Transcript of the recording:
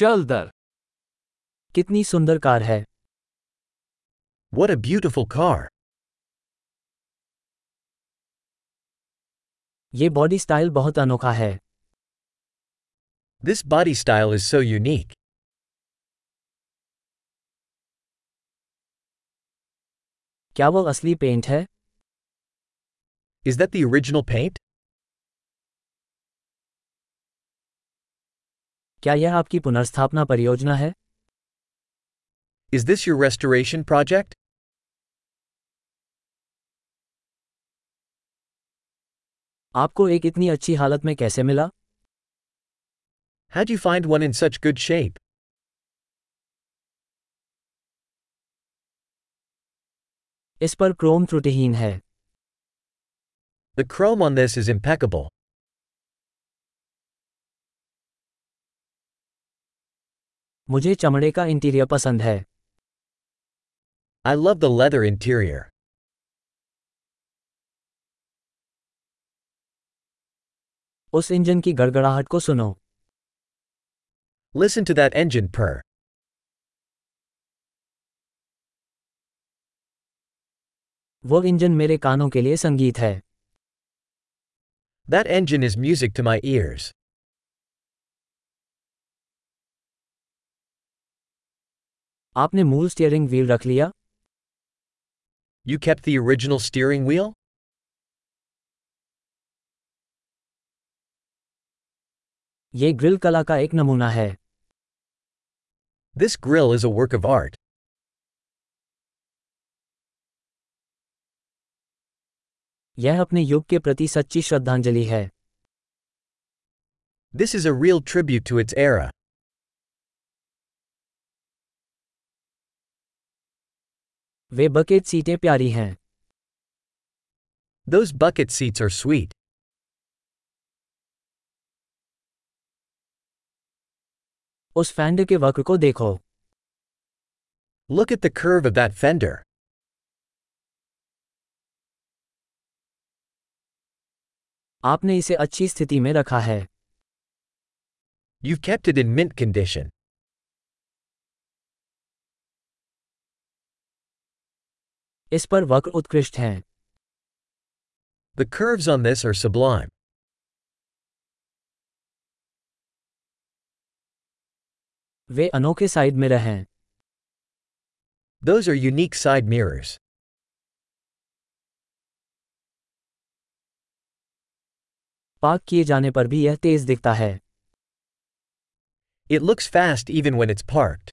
चल दर कितनी सुंदर कार है What a beautiful car. ये बॉडी स्टाइल बहुत अनोखा है This body style is so unique. क्या वो असली पेंट है Is that the original paint? क्या यह आपकी पुनर्स्थापना परियोजना है? Is this you restoration project आपको एक इतनी अच्छी हालत में कैसे मिला? Has you find one in such good shape इस पर क्रोम त्रुटिहीन है। The chrome on this is impeccable मुझे चमड़े का इंटीरियर पसंद है I love the leather interior. उस इंजन की गड़गड़ाहट को सुनो Listen to that engine purr. वो इंजन मेरे कानों के लिए संगीत है That engine is music to my ears. आपने मूल स्टीयरिंग व्हील रख लिया? You kept the original steering wheel ये ग्रिल कला का एक नमूना है। This grill is a work of art यह अपने युग के प्रति सच्ची श्रद्धांजलि है। This is a real tribute to its era way bucket सीटें प्यारी हैं Those bucket seats are sweet. उस फैंड के वक्र को देखो Look at the curve of that fender. आपने इसे अच्छी स्थिति में रखा है You've kept it in mint condition. इस पर वक्र उत्कृष्ट हैं The curves on this are sublime. वे अनोखे साइड मिरर हैं Those are unique side mirrors. Park किए जाने पर भी यह तेज दिखता है It looks fast even when it's parked.